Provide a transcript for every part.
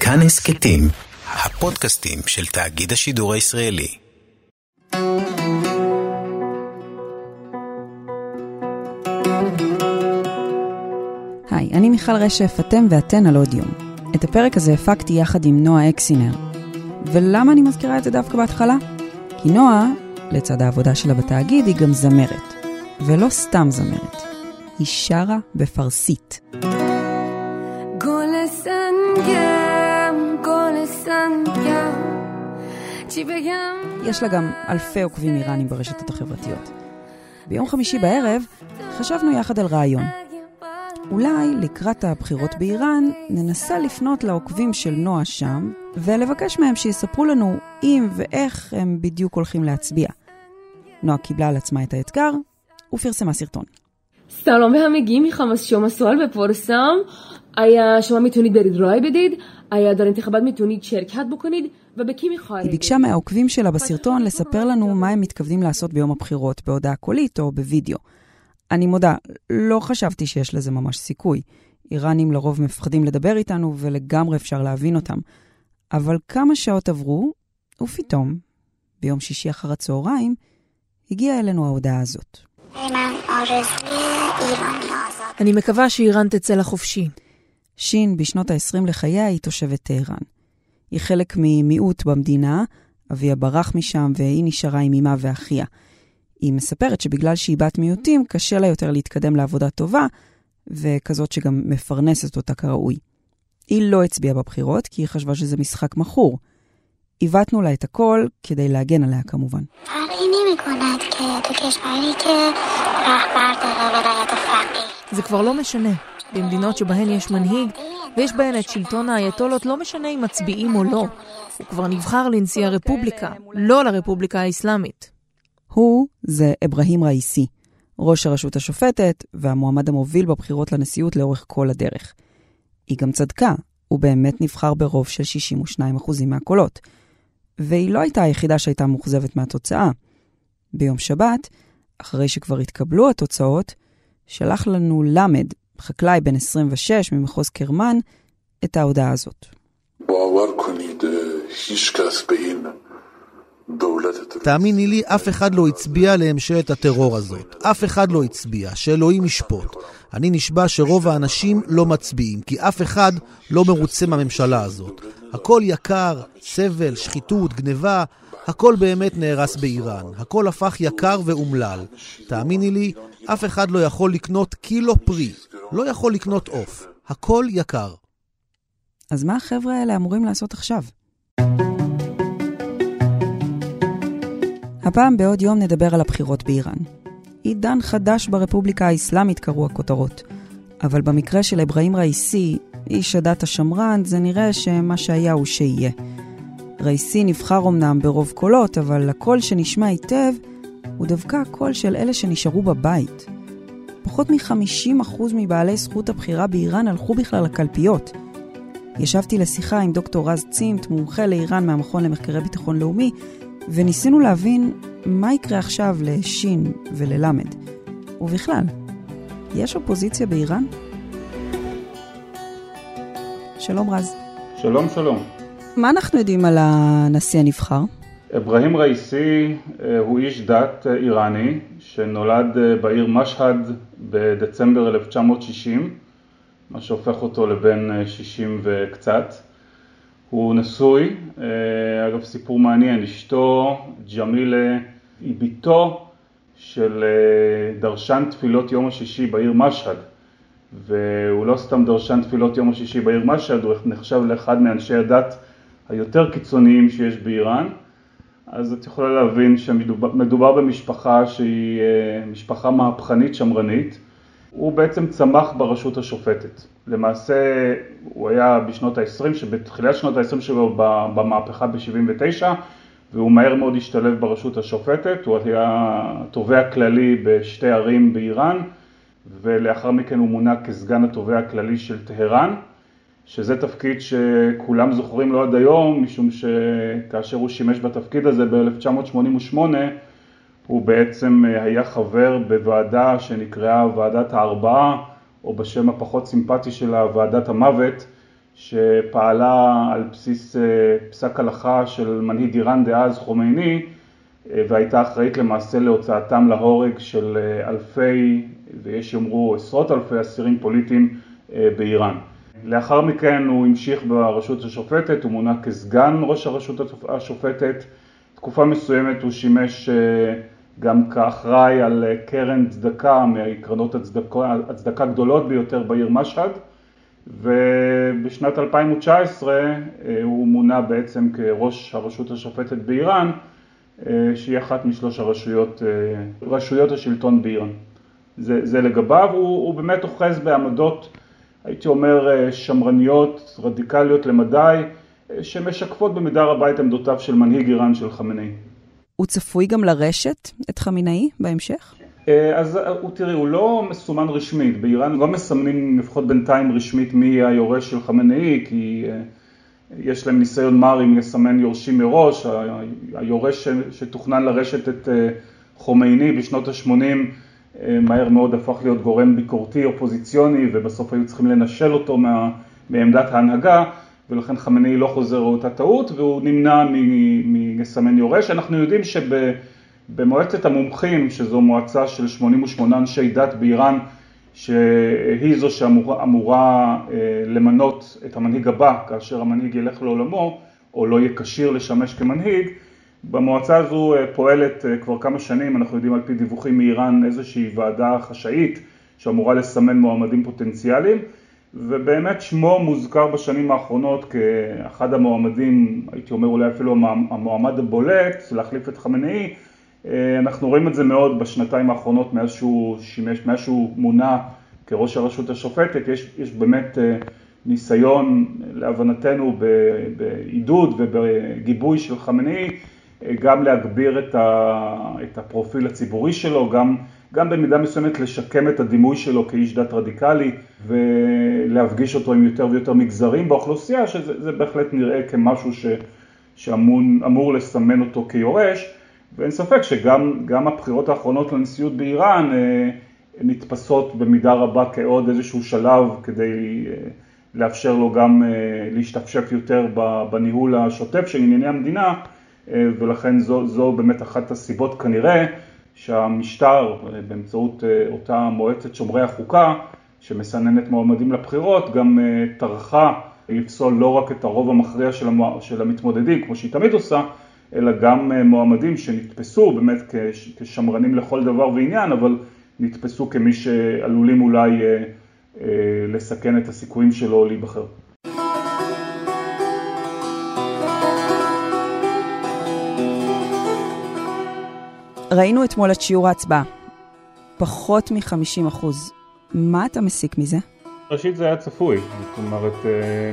כאן הסכתים, הפודקאסטים של תאגיד השידור הישראלי. היי, אני מיכל רשף, אתם ואתן על עוד יום. את הפרק הזה הפקתי יחד עם נועה אקסינר. ולמה אני מזכירה את זה דווקא בהתחלה? כי נועה, לצד העבודה שלה בתאגיד, היא גם זמרת. ולא סתם זמרת, היא שרה בפרסית. יש לה גם אלפי עוקבים איראנים ברשתות החברתיות. ביום חמישי בערב חשבנו יחד על רעיון. אולי לקראת הבחירות באיראן ננסה לפנות לעוקבים של נועה שם ולבקש מהם שיספרו לנו אם ואיך הם בדיוק הולכים להצביע. נועה קיבלה על עצמה את האתגר ופרסמה סרטון. سلام به همگی میخوام از شما سوال بپرسم آیا شما میتونید برید رای بدید آیا در انتخابات میتونید شرکت بکنید و به کی میخواهید היא ביקשה מהעוקבים שלה בסרטון לספר לנו מה הם מתכוונים לעשות ביום הבחירות, בהודעה קולית או בווידאו. אני מודה, לא חשבתי שיש לזה ממש סיכוי. איראנים לרוב מפחדים לדבר איתנו ולגמרי אפשר להבין אותם. אבל כמה שעות עברו, ופתאום, ביום שישי אחר הצהריים, הגיעה אלינו ההודעה הזאת. אני מקווה שאיראן תצא לחופשי. שין, בשנות ה-20 לחייה, היא תושבת טהרן. היא חלק ממיעוט במדינה, אביה ברח משם והיא נשארה עם אמה ואחיה. היא מספרת שבגלל שהיא בת מיעוטים, קשה לה יותר להתקדם לעבודה טובה, וכזאת שגם מפרנסת אותה כראוי. היא לא הצביעה בבחירות, כי היא חשבה שזה משחק מכור. עיוותנו לה את הכל, כדי להגן עליה כמובן. זה כבר לא משנה. במדינות שבהן יש מנהיג ויש בהן את שלטון האייתולות, לא משנה אם מצביעים או לא. הוא כבר נבחר לנשיא הרפובליקה, לא לרפובליקה האסלאמית. הוא זה אברהים ראיסי, ראש הרשות השופטת והמועמד המוביל בבחירות לנשיאות לאורך כל הדרך. היא גם צדקה, הוא באמת נבחר ברוב של 62% מהקולות. והיא לא הייתה היחידה שהייתה מאוכזבת מהתוצאה. ביום שבת, אחרי שכבר התקבלו התוצאות, שלח לנו למד, חקלאי בן 26 ממחוז קרמן, את ההודעה הזאת. תאמיני לי, אף אחד לא הצביע לממשלת הטרור הזאת. אף אחד לא הצביע, שאלוהים ישפוט. אני נשבע שרוב האנשים לא מצביעים, כי אף אחד לא מרוצה מהממשלה הזאת. הכל יקר, סבל, שחיתות, גניבה, הכל באמת נהרס באיראן. הכל הפך יקר ואומלל. תאמיני לי, אף אחד לא יכול לקנות קילו פרי. לא יכול לקנות עוף. הכל יקר. אז מה החבר'ה האלה אמורים לעשות עכשיו? הפעם בעוד יום נדבר על הבחירות באיראן. עידן חדש ברפובליקה האסלאמית קראו הכותרות. אבל במקרה של אברהים ראיסי, איש הדת השמרן, זה נראה שמה שהיה הוא שיהיה. ראיסי נבחר אמנם ברוב קולות, אבל הקול שנשמע היטב הוא דווקא הקול של אלה שנשארו בבית. פחות מ-50% מבעלי זכות הבחירה באיראן הלכו בכלל לקלפיות. ישבתי לשיחה עם דוקטור רז צימת, מומחה לאיראן מהמכון למחקרי ביטחון לאומי, וניסינו להבין מה יקרה עכשיו לשין וללמד. ובכלל, יש אופוזיציה באיראן? שלום רז. שלום שלום. מה אנחנו יודעים על הנשיא הנבחר? אברהים ראיסי הוא איש דת איראני שנולד בעיר משהד בדצמבר 1960, מה שהופך אותו לבן 60 וקצת. הוא נשוי, אגב סיפור מעניין, אשתו ג'מילה היא בתו של דרשן תפילות יום השישי בעיר משהד. והוא לא סתם דרשן תפילות יום השישי בעיר משהד, הוא נחשב לאחד מאנשי הדת היותר קיצוניים שיש באיראן. אז את יכולה להבין שמדובר במשפחה שהיא משפחה מהפכנית שמרנית. הוא בעצם צמח ברשות השופטת. למעשה הוא היה בשנות ה-20, שבתחילת שנות ה-20 שלו במהפכה ב-79, והוא מהר מאוד השתלב ברשות השופטת, הוא היה תובע כללי בשתי ערים באיראן, ולאחר מכן הוא מונה כסגן התובע הכללי של טהרן, שזה תפקיד שכולם זוכרים לו עד היום, משום שכאשר הוא שימש בתפקיד הזה ב-1988, הוא בעצם היה חבר בוועדה שנקראה ועדת הארבעה, או בשם הפחות סימפטי שלה, ועדת המוות, שפעלה על בסיס פסק הלכה של מנהיג איראן דאז חומייני והייתה אחראית למעשה להוצאתם להורג של אלפי ויש יאמרו עשרות אלפי אסירים פוליטיים באיראן. לאחר מכן הוא המשיך ברשות השופטת, הוא מונה כסגן ראש הרשות השופטת, תקופה מסוימת הוא שימש גם כאחראי על קרן צדקה מקרנות הצדקה, הצדקה גדולות ביותר בעיר משהד ובשנת 2019 הוא מונה בעצם כראש הרשות השופטת באיראן שהיא אחת משלוש הרשויות, רשויות השלטון באיראן. זה, זה לגביו, הוא, הוא באמת אוחז בעמדות, הייתי אומר, שמרניות, רדיקליות למדי, שמשקפות במידה רבה את עמדותיו של מנהיג איראן של חמינאי. הוא צפוי גם לרשת את חמינאי בהמשך? אז הוא, תראי, הוא לא מסומן רשמית, באיראן לא מסמנים לפחות בינתיים רשמית מי היורש של חמינאי, כי יש להם ניסיון מר אם לסמן יורשים מראש, היורש שתוכנן לרשת את חומייני בשנות ה-80 מהר מאוד הפך להיות גורם ביקורתי אופוזיציוני ובסוף היו צריכים לנשל אותו מה, מעמדת ההנהגה ולכן חמינאי לא חוזר אותה טעות והוא נמנע מלסמן יורש. אנחנו יודעים שבמועצת המומחים, שזו מועצה של 88 אנשי דת באיראן, שהיא זו שאמורה למנות את המנהיג הבא כאשר המנהיג ילך לעולמו או לא יהיה כשיר לשמש כמנהיג, במועצה הזו פועלת כבר כמה שנים, אנחנו יודעים על פי דיווחים מאיראן, איזושהי ועדה חשאית שאמורה לסמן מועמדים פוטנציאליים ובאמת שמו מוזכר בשנים האחרונות כאחד המועמדים, הייתי אומר אולי אפילו המועמד הבולט להחליף את חמינאי, אנחנו רואים את זה מאוד בשנתיים האחרונות מאז שהוא שימש, מאז שהוא מונה כראש הרשות השופטת, יש, יש באמת ניסיון להבנתנו בעידוד ובגיבוי של חמינאי גם להגביר את הפרופיל הציבורי שלו, גם, גם במידה מסוימת לשקם את הדימוי שלו כאיש דת רדיקלי ולהפגיש אותו עם יותר ויותר מגזרים באוכלוסייה, שזה בהחלט נראה כמשהו ש, שאמור לסמן אותו כיורש, ואין ספק שגם הבחירות האחרונות לנשיאות באיראן נתפסות במידה רבה כעוד איזשהו שלב כדי לאפשר לו גם להשתפשף יותר בניהול השוטף של ענייני המדינה. ולכן זו, זו באמת אחת הסיבות כנראה שהמשטר באמצעות אותה מועצת שומרי החוקה שמסננת מועמדים לבחירות גם טרחה לפסול לא רק את הרוב המכריע של, המוע... של המתמודדים כמו שהיא תמיד עושה אלא גם מועמדים שנתפסו באמת כשמרנים לכל דבר ועניין אבל נתפסו כמי שעלולים אולי לסכן את הסיכויים שלו להיבחר. ראינו אתמול את שיעור ההצבעה, פחות מ-50 אחוז. מה אתה מסיק מזה? ראשית זה היה צפוי, זאת אומרת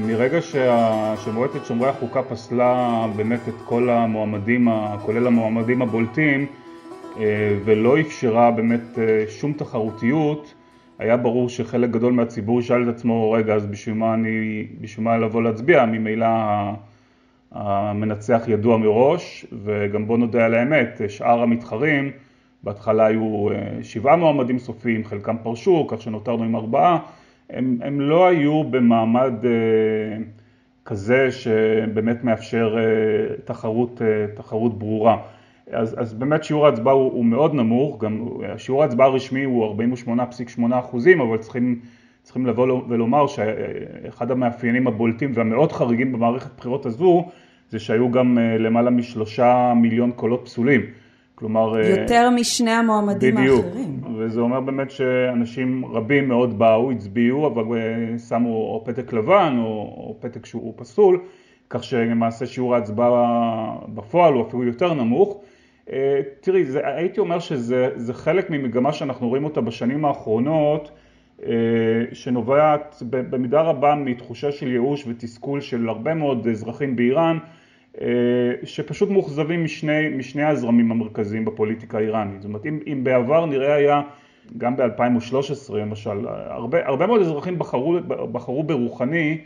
מרגע שה... שמועצת שומרי החוקה פסלה באמת את כל המועמדים, כולל המועמדים הבולטים ולא אפשרה באמת שום תחרותיות, היה ברור שחלק גדול מהציבור שאל את עצמו, רגע אז בשביל מה אני, בשביל מה לבוא להצביע, ממילא המנצח ידוע מראש, וגם בוא נודה על האמת, שאר המתחרים, בהתחלה היו שבעה מועמדים סופיים, חלקם פרשו, כך שנותרנו עם ארבעה, הם, הם לא היו במעמד כזה שבאמת מאפשר תחרות, תחרות ברורה. אז, אז באמת שיעור ההצבעה הוא, הוא מאוד נמוך, גם שיעור ההצבעה הרשמי הוא 48.8 אחוזים, אבל צריכים, צריכים לבוא ולומר שאחד המאפיינים הבולטים והמאוד חריגים במערכת בחירות הזו, זה שהיו גם למעלה משלושה מיליון קולות פסולים. כלומר... יותר משני המועמדים בדיוק, האחרים. וזה אומר באמת שאנשים רבים מאוד באו, הצביעו, אבל שמו או פתק לבן או, או פתק שהוא פסול, כך שלמעשה שיעור ההצבעה בפועל הוא אפילו יותר נמוך. תראי, זה, הייתי אומר שזה חלק ממגמה שאנחנו רואים אותה בשנים האחרונות, שנובעת במידה רבה מתחושה של ייאוש ותסכול של הרבה מאוד אזרחים באיראן, שפשוט מאוכזבים משני, משני הזרמים המרכזיים בפוליטיקה האיראנית. זאת אומרת, אם, אם בעבר נראה היה, גם ב-2013 למשל, הרבה, הרבה מאוד אזרחים בחרו, בחרו ברוחני,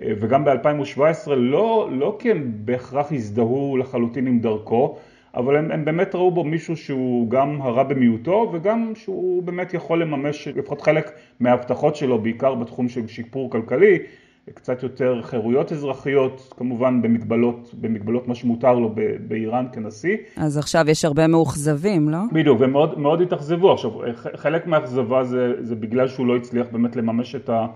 וגם ב-2017, לא, לא כי הם בהכרח הזדהו לחלוטין עם דרכו, אבל הם, הם באמת ראו בו מישהו שהוא גם הרע במיעוטו וגם שהוא באמת יכול לממש לפחות חלק מההבטחות שלו, בעיקר בתחום של שיפור כלכלי, קצת יותר חירויות אזרחיות, כמובן במגבלות, במגבלות מה שמותר לו באיראן כנשיא. אז עכשיו יש הרבה מאוכזבים, לא? בדיוק, ומאוד מאוד התאכזבו. עכשיו, חלק מהאכזבה זה, זה בגלל שהוא לא הצליח באמת לממש את, ה,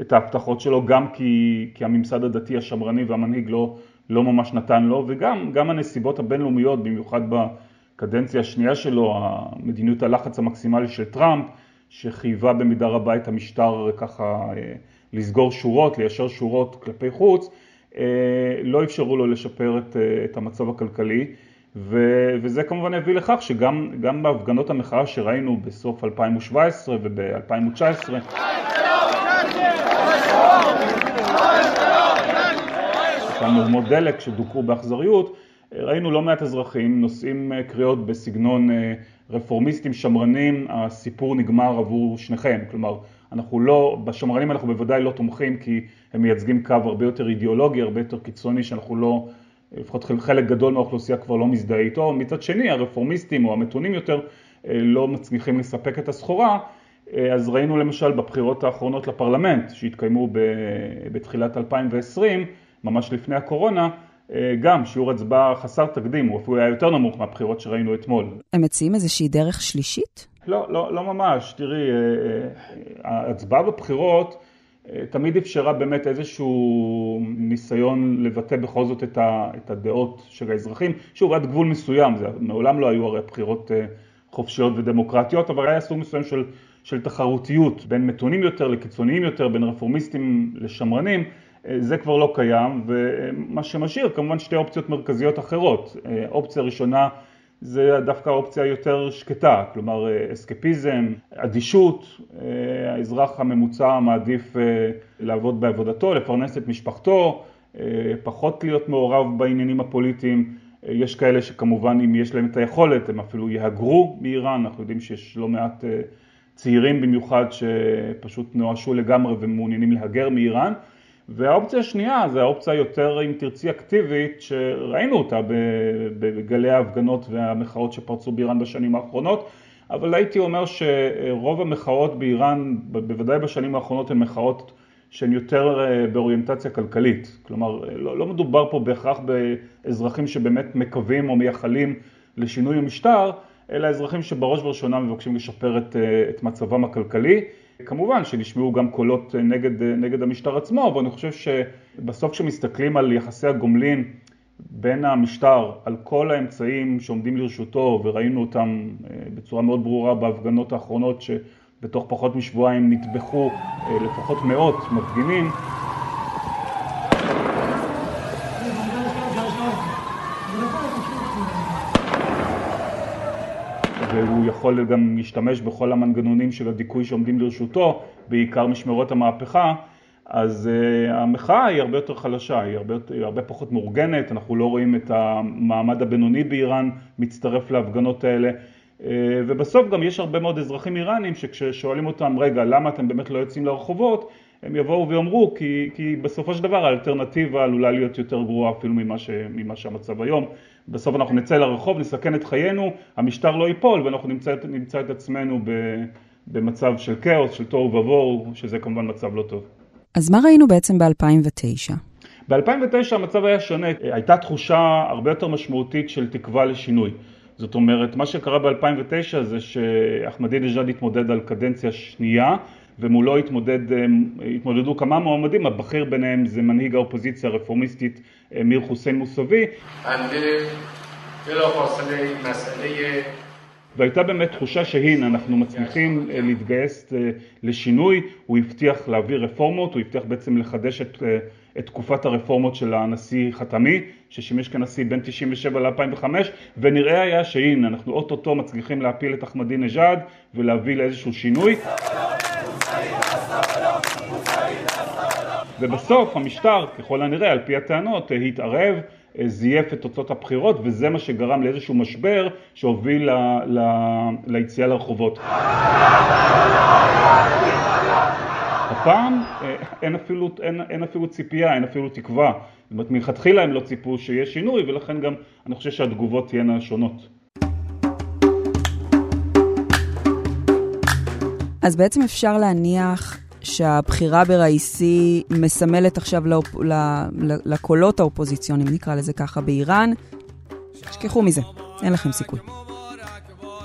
את ההבטחות שלו, גם כי, כי הממסד הדתי השמרני והמנהיג לא, לא ממש נתן לו, וגם הנסיבות הבינלאומיות, במיוחד בקדנציה השנייה שלו, המדיניות הלחץ המקסימלי של טראמפ, שחייבה במידה רבה את המשטר ככה אה, לסגור שורות, ליישר שורות כלפי חוץ, אה, לא אפשרו לו לשפר את, אה, את המצב הכלכלי. ו, וזה כמובן הביא לכך שגם בהפגנות המחאה שראינו בסוף 2017 וב-2019 אותם דלק שדוכאו באכזריות, ראינו לא מעט אזרחים נושאים קריאות בסגנון רפורמיסטים שמרנים, הסיפור נגמר עבור שניכם, כלומר אנחנו לא, בשמרנים אנחנו בוודאי לא תומכים כי הם מייצגים קו הרבה יותר אידיאולוגי, הרבה יותר קיצוני שאנחנו לא, לפחות חלק גדול מהאוכלוסייה כבר לא מזדהה איתו, מצד שני הרפורמיסטים או המתונים יותר לא מצליחים לספק את הסחורה, אז ראינו למשל בבחירות האחרונות לפרלמנט שהתקיימו בתחילת 2020, ממש לפני הקורונה, גם שיעור הצבעה חסר תקדים, הוא אפילו היה יותר נמוך מהבחירות שראינו אתמול. הם מציעים איזושהי דרך שלישית? לא, לא, לא ממש. תראי, ההצבעה בבחירות תמיד אפשרה באמת איזשהו ניסיון לבטא בכל זאת את, ה, את הדעות של האזרחים. שוב, עד גבול מסוים, זה מעולם לא היו הרי בחירות חופשיות ודמוקרטיות, אבל היה סוג מסוים של, של תחרותיות בין מתונים יותר לקיצוניים יותר, בין רפורמיסטים לשמרנים. זה כבר לא קיים, ומה שמשאיר כמובן שתי אופציות מרכזיות אחרות. אופציה ראשונה זה דווקא אופציה יותר שקטה, כלומר אסקפיזם, אדישות, האזרח הממוצע מעדיף לעבוד בעבודתו, לפרנס את משפחתו, פחות להיות מעורב בעניינים הפוליטיים. יש כאלה שכמובן אם יש להם את היכולת הם אפילו יהגרו מאיראן, אנחנו יודעים שיש לא מעט צעירים במיוחד שפשוט נואשו לגמרי ומעוניינים להגר מאיראן. והאופציה השנייה זה האופציה יותר, אם תרצי, אקטיבית, שראינו אותה בגלי ההפגנות והמחאות שפרצו באיראן בשנים האחרונות, אבל הייתי אומר שרוב המחאות באיראן, בוודאי בשנים האחרונות, הן מחאות שהן יותר באוריינטציה כלכלית. כלומר, לא, לא מדובר פה בהכרח באזרחים שבאמת מקווים או מייחלים לשינוי המשטר, אלא אזרחים שבראש ובראשונה מבקשים לשפר את, את מצבם הכלכלי. כמובן שנשמעו גם קולות נגד, נגד המשטר עצמו, אבל אני חושב שבסוף כשמסתכלים על יחסי הגומלין בין המשטר, על כל האמצעים שעומדים לרשותו, וראינו אותם בצורה מאוד ברורה בהפגנות האחרונות, שבתוך פחות משבועיים נטבחו לפחות מאות מפגינים, והוא יכול גם להשתמש בכל המנגנונים של הדיכוי שעומדים לרשותו, בעיקר משמרות המהפכה, אז uh, המחאה היא הרבה יותר חלשה, היא הרבה, היא הרבה פחות מאורגנת, אנחנו לא רואים את המעמד הבינוני באיראן מצטרף להפגנות האלה, uh, ובסוף גם יש הרבה מאוד אזרחים איראנים שכששואלים אותם, רגע, למה אתם באמת לא יוצאים לרחובות, הם יבואו ויאמרו, כי, כי בסופו של דבר האלטרנטיבה עלולה להיות יותר גרועה אפילו ממה, ש, ממה שהמצב היום. בסוף אנחנו נצא לרחוב, נסכן את חיינו, המשטר לא ייפול ואנחנו נמצא, נמצא את עצמנו ב, במצב של כאוס, של תוהו ובוהו, שזה כמובן מצב לא טוב. אז מה ראינו בעצם ב-2009? ב-2009 המצב היה שונה, הייתה תחושה הרבה יותר משמעותית של תקווה לשינוי. זאת אומרת, מה שקרה ב-2009 זה שאחמדינג'אד התמודד על קדנציה שנייה, ומולו התמודד, התמודדו כמה מועמדים, הבכיר ביניהם זה מנהיג האופוזיציה הרפורמיסטית מיר חוסיין מוסווי. והייתה באמת תחושה שהנה אנחנו מצליחים להתגייס לשינוי, הוא הבטיח להעביר רפורמות, הוא הבטיח בעצם לחדש את, את תקופת הרפורמות של הנשיא חתמי, ששימש כנשיא בין 97 ל-2005, ונראה היה שהנה אנחנו אוטוטו מצליחים להפיל את אחמדינג'אד ולהביא לאיזשהו שינוי. ובסוף המשטר, ככל הנראה, על פי הטענות, התערב, זייף את תוצאות הבחירות, וזה מה שגרם לאיזשהו משבר שהוביל ליציאה לרחובות. הפעם אין אפילו, אין, אין אפילו ציפייה, אין אפילו תקווה. זאת אומרת, מלכתחילה הם לא ציפו שיש שינוי, ולכן גם אני חושב שהתגובות תהיינה שונות. אז בעצם אפשר להניח שהבחירה בראיסי מסמלת עכשיו לאופ... לקולות האופוזיציוניים, נקרא לזה ככה, באיראן. תשכחו מזה, אין לכם סיכוי.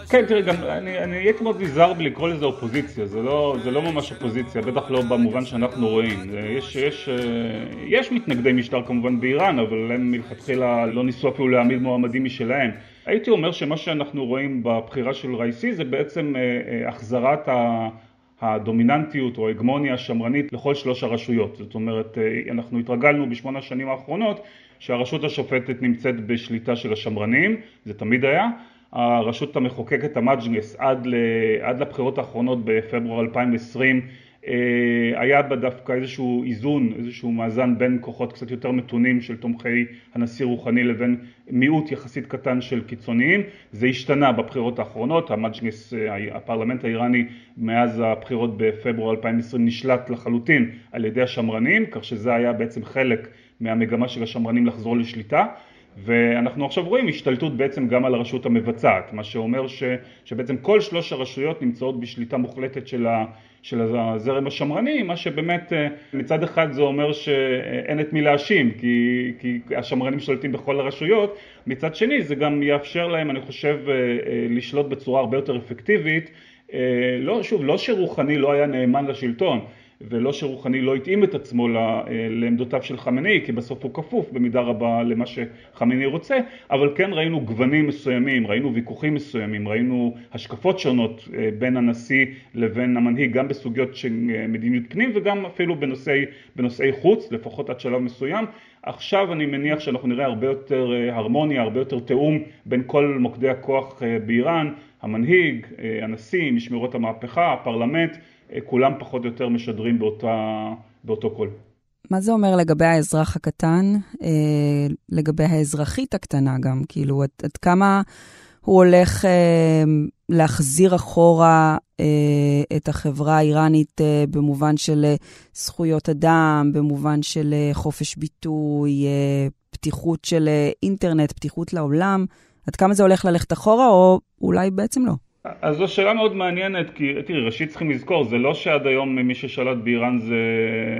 כן, תראה, גם אני, אני הייתי מאוד נזהר בלקרוא לזה אופוזיציה, זה לא, זה לא ממש אופוזיציה, בטח לא במובן שאנחנו רואים. יש, יש, יש מתנגדי משטר כמובן באיראן, אבל הם מלכתחילה לא ניסו אפילו להעמיד מועמדים משלהם. הייתי אומר שמה שאנחנו רואים בבחירה של רייסי זה בעצם אה, אה, החזרת הדומיננטיות או ההגמוניה השמרנית לכל שלוש הרשויות. זאת אומרת, אה, אנחנו התרגלנו בשמונה השנים האחרונות שהרשות השופטת נמצאת בשליטה של השמרנים, זה תמיד היה. הרשות המחוקקת המג'נס עד, עד לבחירות האחרונות בפברואר 2020 אה, היה בה דווקא איזשהו איזון, איזשהו מאזן בין כוחות קצת יותר מתונים של תומכי הנשיא רוחני לבין מיעוט יחסית קטן של קיצוניים. זה השתנה בבחירות האחרונות, המג'נס, אה, הפרלמנט האיראני מאז הבחירות בפברואר 2020 נשלט לחלוטין על ידי השמרנים, כך שזה היה בעצם חלק מהמגמה של השמרנים לחזור לשליטה. ואנחנו עכשיו רואים השתלטות בעצם גם על הרשות המבצעת, מה שאומר ש, שבעצם כל שלוש הרשויות נמצאות בשליטה מוחלטת של, ה, של הזרם השמרני, מה שבאמת אה, מצד אחד זה אומר שאין את מי להאשים, כי, כי השמרנים שולטים בכל הרשויות, מצד שני זה גם יאפשר להם, אני חושב, אה, אה, לשלוט בצורה הרבה יותר אפקטיבית, לא, שוב, לא שרוחני לא היה נאמן לשלטון, ולא שרוחני לא התאים את עצמו לעמדותיו של חמינאי, כי בסוף הוא כפוף במידה רבה למה שחמינאי רוצה, אבל כן ראינו גוונים מסוימים, ראינו ויכוחים מסוימים, ראינו השקפות שונות אה, בין הנשיא לבין המנהיג, גם בסוגיות של אה, מדיניות פנים וגם אפילו בנושאי, בנושאי חוץ, לפחות עד שלב מסוים. עכשיו אני מניח שאנחנו נראה הרבה יותר אה, הרמוניה, הרבה יותר תיאום בין כל מוקדי הכוח באיראן, המנהיג, הנשיא, משמרות המהפכה, הפרלמנט, אה, כולם פחות או יותר משדרים באותה, באותו קול. מה זה אומר לגבי האזרח הקטן, אה, לגבי האזרחית הקטנה גם? כאילו, עד, עד כמה הוא הולך אה, להחזיר אחורה אה, את החברה האיראנית אה, במובן של אה, זכויות אדם, במובן של אה, חופש ביטוי, אה, פתיחות של אה, אינטרנט, פתיחות לעולם? עד כמה זה הולך ללכת אחורה, או אולי בעצם לא? אז זו שאלה מאוד מעניינת, כי תראי, ראשית צריכים לזכור, זה לא שעד היום מי ששלט באיראן זה,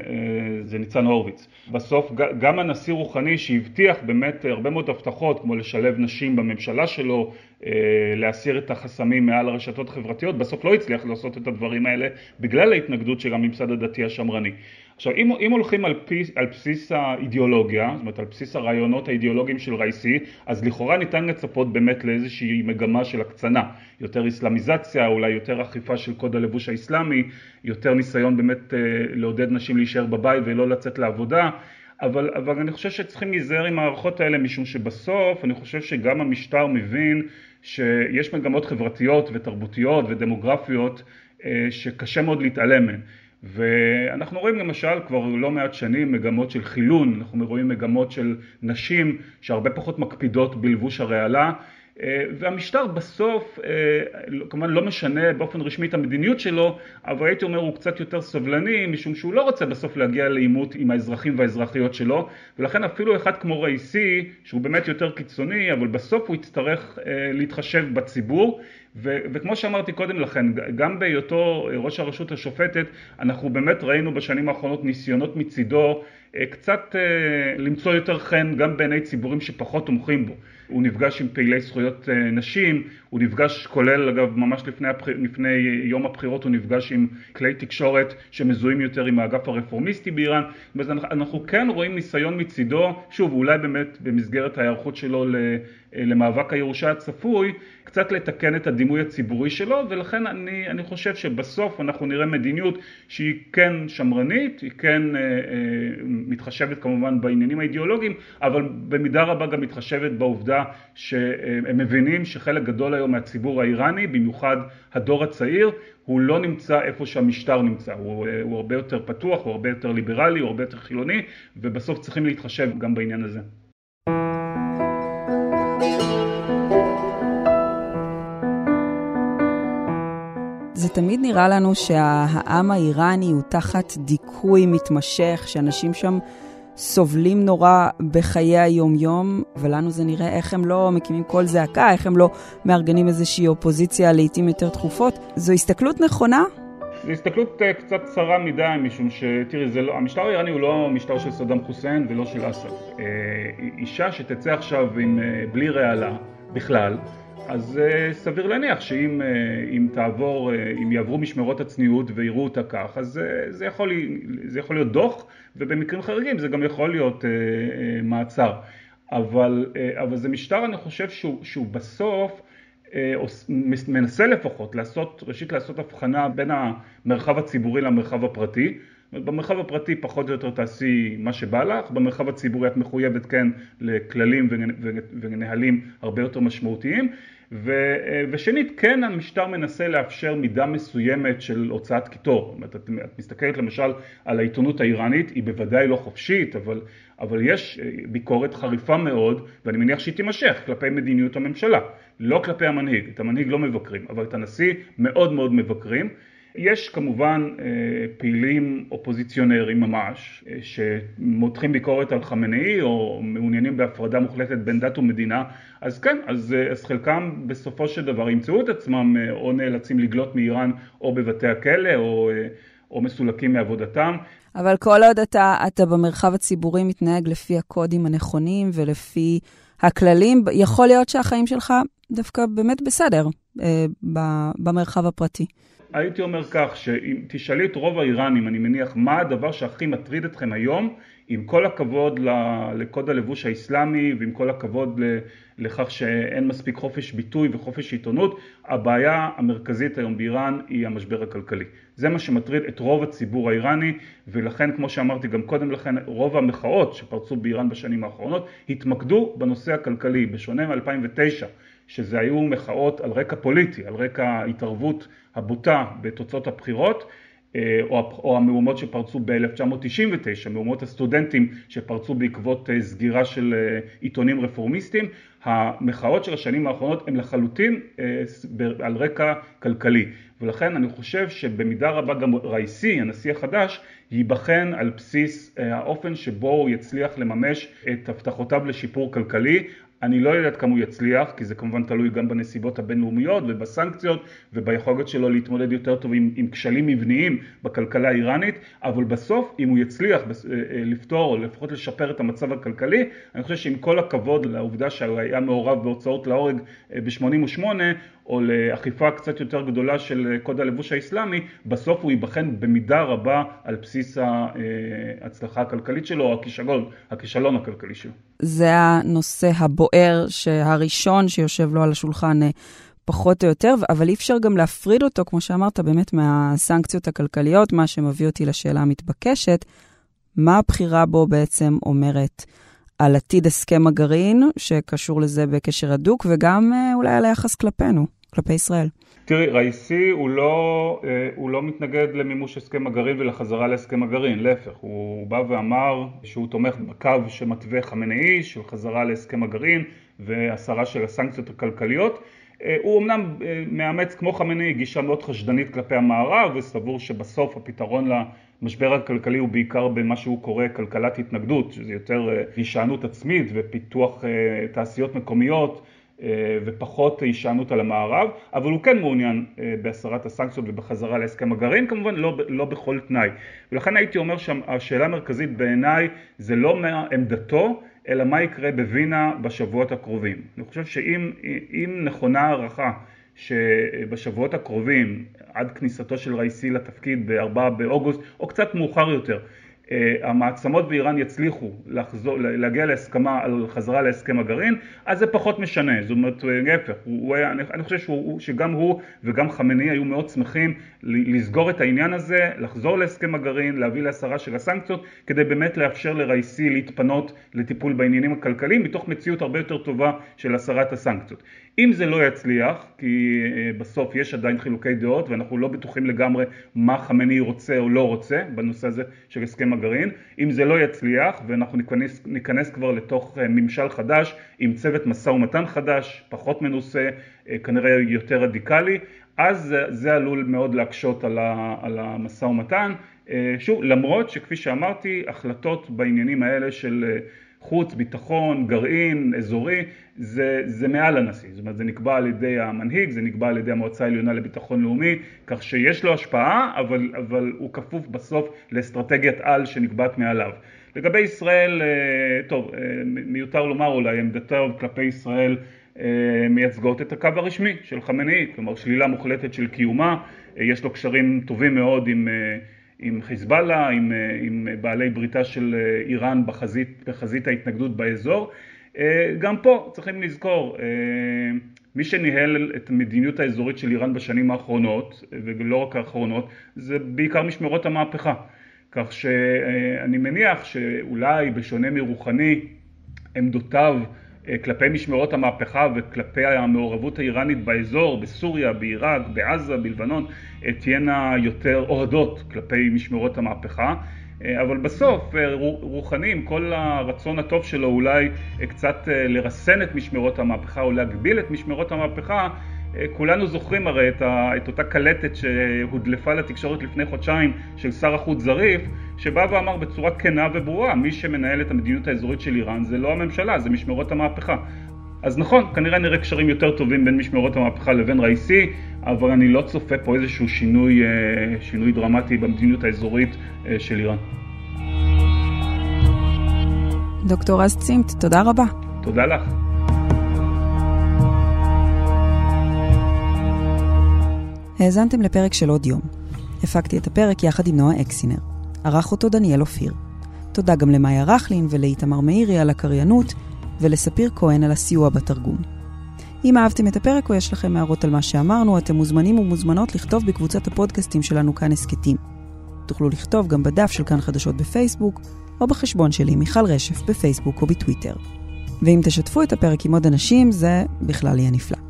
אה, זה ניצן הורוביץ. בסוף גם הנשיא רוחני שהבטיח באמת הרבה מאוד הבטחות, כמו לשלב נשים בממשלה שלו, אה, להסיר את החסמים מעל הרשתות החברתיות, בסוף לא הצליח לעשות את הדברים האלה בגלל ההתנגדות של הממסד הדתי השמרני. עכשיו אם, אם הולכים על, פי, על בסיס האידיאולוגיה, זאת אומרת על בסיס הרעיונות האידיאולוגיים של רייסי, אז לכאורה ניתן לצפות באמת לאיזושהי מגמה של הקצנה, יותר אסלאמיזציה, אולי יותר אכיפה של קוד הלבוש האסלאמי, יותר ניסיון באמת אה, לעודד נשים להישאר בבית ולא לצאת לעבודה, אבל, אבל אני חושב שצריכים להיזהר עם הערכות האלה משום שבסוף אני חושב שגם המשטר מבין שיש מגמות חברתיות ותרבותיות ודמוגרפיות אה, שקשה מאוד להתעלם מהן. ואנחנו רואים למשל כבר לא מעט שנים מגמות של חילון, אנחנו רואים מגמות של נשים שהרבה פחות מקפידות בלבוש הרעלה אה, והמשטר בסוף אה, כמובן לא משנה באופן רשמי את המדיניות שלו אבל הייתי אומר הוא קצת יותר סובלני משום שהוא לא רוצה בסוף להגיע לעימות עם האזרחים והאזרחיות שלו ולכן אפילו אחד כמו ראיסי שהוא באמת יותר קיצוני אבל בסוף הוא יצטרך אה, להתחשב בציבור ו- וכמו שאמרתי קודם לכן, גם בהיותו ראש הרשות השופטת, אנחנו באמת ראינו בשנים האחרונות ניסיונות מצידו קצת אה, למצוא יותר חן גם בעיני ציבורים שפחות תומכים בו. הוא נפגש עם פעילי זכויות אה, נשים, הוא נפגש, כולל אגב ממש לפני, הבח... לפני יום הבחירות, הוא נפגש עם כלי תקשורת שמזוהים יותר עם האגף הרפורמיסטי באיראן. אומרת, אנחנו כן רואים ניסיון מצידו, שוב, אולי באמת במסגרת ההיערכות שלו למאבק הירושה הצפוי, קצת לתקן את הדימוי הציבורי שלו, ולכן אני, אני חושב שבסוף אנחנו נראה מדיניות שהיא כן שמרנית, היא כן אה, אה, מתחשבת כמובן בעניינים האידיאולוגיים, אבל במידה רבה גם מתחשבת בעובדה שהם מבינים שחלק גדול היום מהציבור האיראני, במיוחד הדור הצעיר, הוא לא נמצא איפה שהמשטר נמצא, הוא, הוא הרבה יותר פתוח, הוא הרבה יותר ליברלי, הוא הרבה יותר חילוני, ובסוף צריכים להתחשב גם בעניין הזה. זה תמיד נראה לנו שהעם האיראני הוא תחת דיכוי מתמשך, שאנשים שם סובלים נורא בחיי היום-יום, ולנו זה נראה איך הם לא מקימים קול זעקה, איך הם לא מארגנים איזושהי אופוזיציה לעיתים יותר תכופות. זו הסתכלות נכונה? זו הסתכלות קצת צרה מדי, משום שתראי, לא, המשטר האיראני הוא לא משטר של סדאם חוסיין ולא של אסד. אישה שתצא עכשיו עם, בלי רעלה בכלל, אז uh, סביר להניח שאם uh, תעבור, uh, אם יעברו משמרות הצניעות ויראו אותה כך, אז uh, זה, יכול, זה יכול להיות דוח, ובמקרים חריגים זה גם יכול להיות uh, uh, מעצר. אבל, uh, אבל זה משטר, אני חושב שהוא, שהוא בסוף uh, מנסה לפחות לעשות, ראשית לעשות הבחנה בין המרחב הציבורי למרחב הפרטי. במרחב הפרטי פחות או יותר תעשי מה שבא לך, במרחב הציבורי את מחויבת כן לכללים ונהלים הרבה יותר משמעותיים ו, ושנית, כן המשטר מנסה לאפשר מידה מסוימת של הוצאת קיטור. זאת אומרת, את, את מסתכלת למשל על העיתונות האיראנית, היא בוודאי לא חופשית, אבל, אבל יש אה, ביקורת חריפה מאוד, ואני מניח שהיא תימשך כלפי מדיניות הממשלה. לא כלפי המנהיג, את המנהיג לא מבקרים, אבל את הנשיא מאוד מאוד מבקרים. יש כמובן אה, פעילים אופוזיציונרים ממש, אה, שמותחים ביקורת על חמינאי או מעוניינים בהפרדה מוחלטת בין דת ומדינה, אז כן, אז, אה, אז חלקם בסופו של דבר ימצאו את עצמם או נאלצים לגלות מאיראן או בבתי הכלא או, או מסולקים מעבודתם. אבל כל עוד אתה, אתה במרחב הציבורי מתנהג לפי הקודים הנכונים ולפי הכללים, יכול להיות שהחיים שלך דווקא באמת בסדר אה, במרחב הפרטי. הייתי אומר כך, שאם תשאלי את רוב האיראנים, אני מניח, מה הדבר שהכי מטריד אתכם היום, עם כל הכבוד לקוד הלבוש האסלאמי ועם כל הכבוד לכך שאין מספיק חופש ביטוי וחופש עיתונות, הבעיה המרכזית היום באיראן היא המשבר הכלכלי. זה מה שמטריד את רוב הציבור האיראני, ולכן, כמו שאמרתי גם קודם לכן, רוב המחאות שפרצו באיראן בשנים האחרונות התמקדו בנושא הכלכלי, בשונה מ-2009. שזה היו מחאות על רקע פוליטי, על רקע ההתערבות הבוטה בתוצאות הבחירות אה, או, או המהומות שפרצו ב-1999, מהומות הסטודנטים שפרצו בעקבות אה, סגירה של אה, עיתונים רפורמיסטים, המחאות של השנים האחרונות הן לחלוטין על רקע כלכלי ולכן אני חושב שבמידה רבה גם ראיסי, הנשיא החדש, ייבחן על בסיס האופן שבו הוא יצליח לממש את הבטחותיו לשיפור כלכלי. אני לא יודע כמה הוא יצליח, כי זה כמובן תלוי גם בנסיבות הבינלאומיות ובסנקציות וביכולת שלו להתמודד יותר טוב עם, עם כשלים מבניים בכלכלה האיראנית, אבל בסוף אם הוא יצליח אה, אה, לפתור או לפחות לשפר את המצב הכלכלי, אני חושב שעם כל הכבוד לעובדה שהוא היה מעורב בהוצאות להורג אה, ב-88, או לאכיפה קצת יותר גדולה של קוד הלבוש האסלאמי, בסוף הוא ייבחן במידה רבה על בסיס ההצלחה הכלכלית שלו או הכישלון, הכישלון הכלכלי שלו. זה הנושא הבוער, הראשון שיושב לו על השולחן אה, פחות או יותר, אבל אי אפשר גם להפריד אותו, כמו שאמרת, באמת מהסנקציות הכלכליות, מה שמביא אותי לשאלה המתבקשת, מה הבחירה בו בעצם אומרת על עתיד הסכם הגרעין, שקשור לזה בקשר הדוק, וגם אה, אולי על היחס כלפינו, כלפי ישראל. תראי, ראיסי הוא לא, אה, הוא לא מתנגד למימוש הסכם הגרעין ולחזרה להסכם הגרעין, להפך, הוא בא ואמר שהוא תומך בקו שמתווה חמינאי של חזרה להסכם הגרעין והסרה של הסנקציות הכלכליות. אה, הוא אמנם אה, מאמץ כמו חמינאי גישה מאוד חשדנית כלפי המערב וסבור שבסוף הפתרון למשבר הכלכלי הוא בעיקר במה שהוא קורא כלכלת התנגדות, שזה יותר הישענות עצמית ופיתוח תעשיות מקומיות ופחות הישענות על המערב, אבל הוא כן מעוניין אה, בהסרת הסנקציות ובחזרה להסכם הגרעין, כמובן לא, לא בכל תנאי. ולכן הייתי אומר שהשאלה המרכזית בעיניי זה לא מה עמדתו, אלא מה יקרה בווינה בשבועות הקרובים. אני חושב שאם נכונה הערכה שבשבועות הקרובים, עד כניסתו של ראיסי לתפקיד ב-4 באוגוסט, או קצת מאוחר יותר, אה, המעצמות באיראן יצליחו לחזור, להגיע להסכמה על חזרה להסכם הגרעין, אז זה פחות משנה, זאת אומרת להפך, אני, אני חושב שהוא, שגם הוא וגם חמני היו מאוד שמחים לסגור את העניין הזה, לחזור להסכם הגרעין, להביא להסרה של הסנקציות, כדי באמת לאפשר לראיסי להתפנות לטיפול בעניינים הכלכליים, מתוך מציאות הרבה יותר טובה של הסרת הסנקציות. אם זה לא יצליח, כי אה, בסוף יש עדיין חילוקי דעות ואנחנו לא בטוחים לגמרי מה חמני רוצה או לא רוצה בנושא הזה של הסכם הגרעין, אם זה לא יצליח ואנחנו ניכנס, ניכנס כבר לתוך אה, ממשל חדש עם צוות משא ומתן חדש, פחות מנוסה, אה, כנראה יותר רדיקלי, אז זה, עלול מאוד להקשות על, ה, על המשא ומתן. שוב, למרות שכפי שאמרתי, החלטות בעניינים האלה של חוץ, ביטחון, גרעין, אזורי, זה, זה מעל הנשיא, זאת אומרת זה נקבע על ידי המנהיג, זה נקבע על ידי המועצה העליונה לביטחון לאומי, כך שיש לו השפעה, אבל, אבל הוא כפוף בסוף לאסטרטגיית על שנקבעת מעליו. לגבי ישראל, אה, טוב, אה, מיותר לומר אולי, עמדתו כלפי ישראל אה, מייצגות את הקו הרשמי של חמינאי, כלומר שלילה מוחלטת של קיומה, יש לו קשרים טובים מאוד עם עם חיזבאללה, עם, אה, עם בעלי בריתה של אה, איראן בחזית, בחזית ההתנגדות באזור. אה, גם פה צריכים לזכור, מי שניהל את המדיניות האזורית של איראן בשנים האחרונות, ולא רק האחרונות, זה בעיקר משמרות המהפכה. כך שאני מניח שאולי בשונה מרוחני, עמדותיו כלפי משמרות המהפכה וכלפי המעורבות האיראנית באזור, בסוריה, בעיראק, בעזה, בלבנון, אה, תהיינה יותר אוהדות כלפי משמרות המהפכה. אה, אבל בסוף רוחני עם כל הרצון הטוב שלו אולי קצת לרסן את משמרות המהפכה או להגביל את משמרות המהפכה כולנו זוכרים הרי את, ה, את אותה קלטת שהודלפה לתקשורת לפני חודשיים של שר החוץ זריף, שבא ואמר בצורה כנה וברורה, מי שמנהל את המדיניות האזורית של איראן זה לא הממשלה, זה משמרות המהפכה. אז נכון, כנראה נראה קשרים יותר טובים בין משמרות המהפכה לבין ראיסי, אבל אני לא צופה פה איזשהו שינוי, אה, שינוי דרמטי במדיניות האזורית אה, של איראן. דוקטור רז צימת, תודה רבה. תודה לך. האזנתם לפרק של עוד יום. הפקתי את הפרק יחד עם נועה אקסינר. ערך אותו דניאל אופיר. תודה גם למאיה רכלין ולאיתמר מאירי על הקריינות, ולספיר כהן על הסיוע בתרגום. אם אהבתם את הפרק או יש לכם הערות על מה שאמרנו, אתם מוזמנים ומוזמנות לכתוב בקבוצת הפודקאסטים שלנו כאן הסכתים. תוכלו לכתוב גם בדף של כאן חדשות בפייסבוק, או בחשבון שלי, מיכל רשף, בפייסבוק או בטוויטר. ואם תשתפו את הפרק עם עוד אנשים, זה בכלל יהיה נפלא.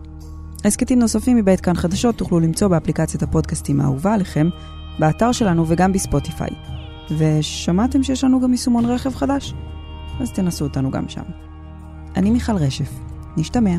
הסכתים נוספים מבית כאן חדשות תוכלו למצוא באפליקציית הפודקאסטים האהובה עליכם, באתר שלנו וגם בספוטיפיי. ושמעתם שיש לנו גם יישומון רכב חדש? אז תנסו אותנו גם שם. אני מיכל רשף, נשתמע.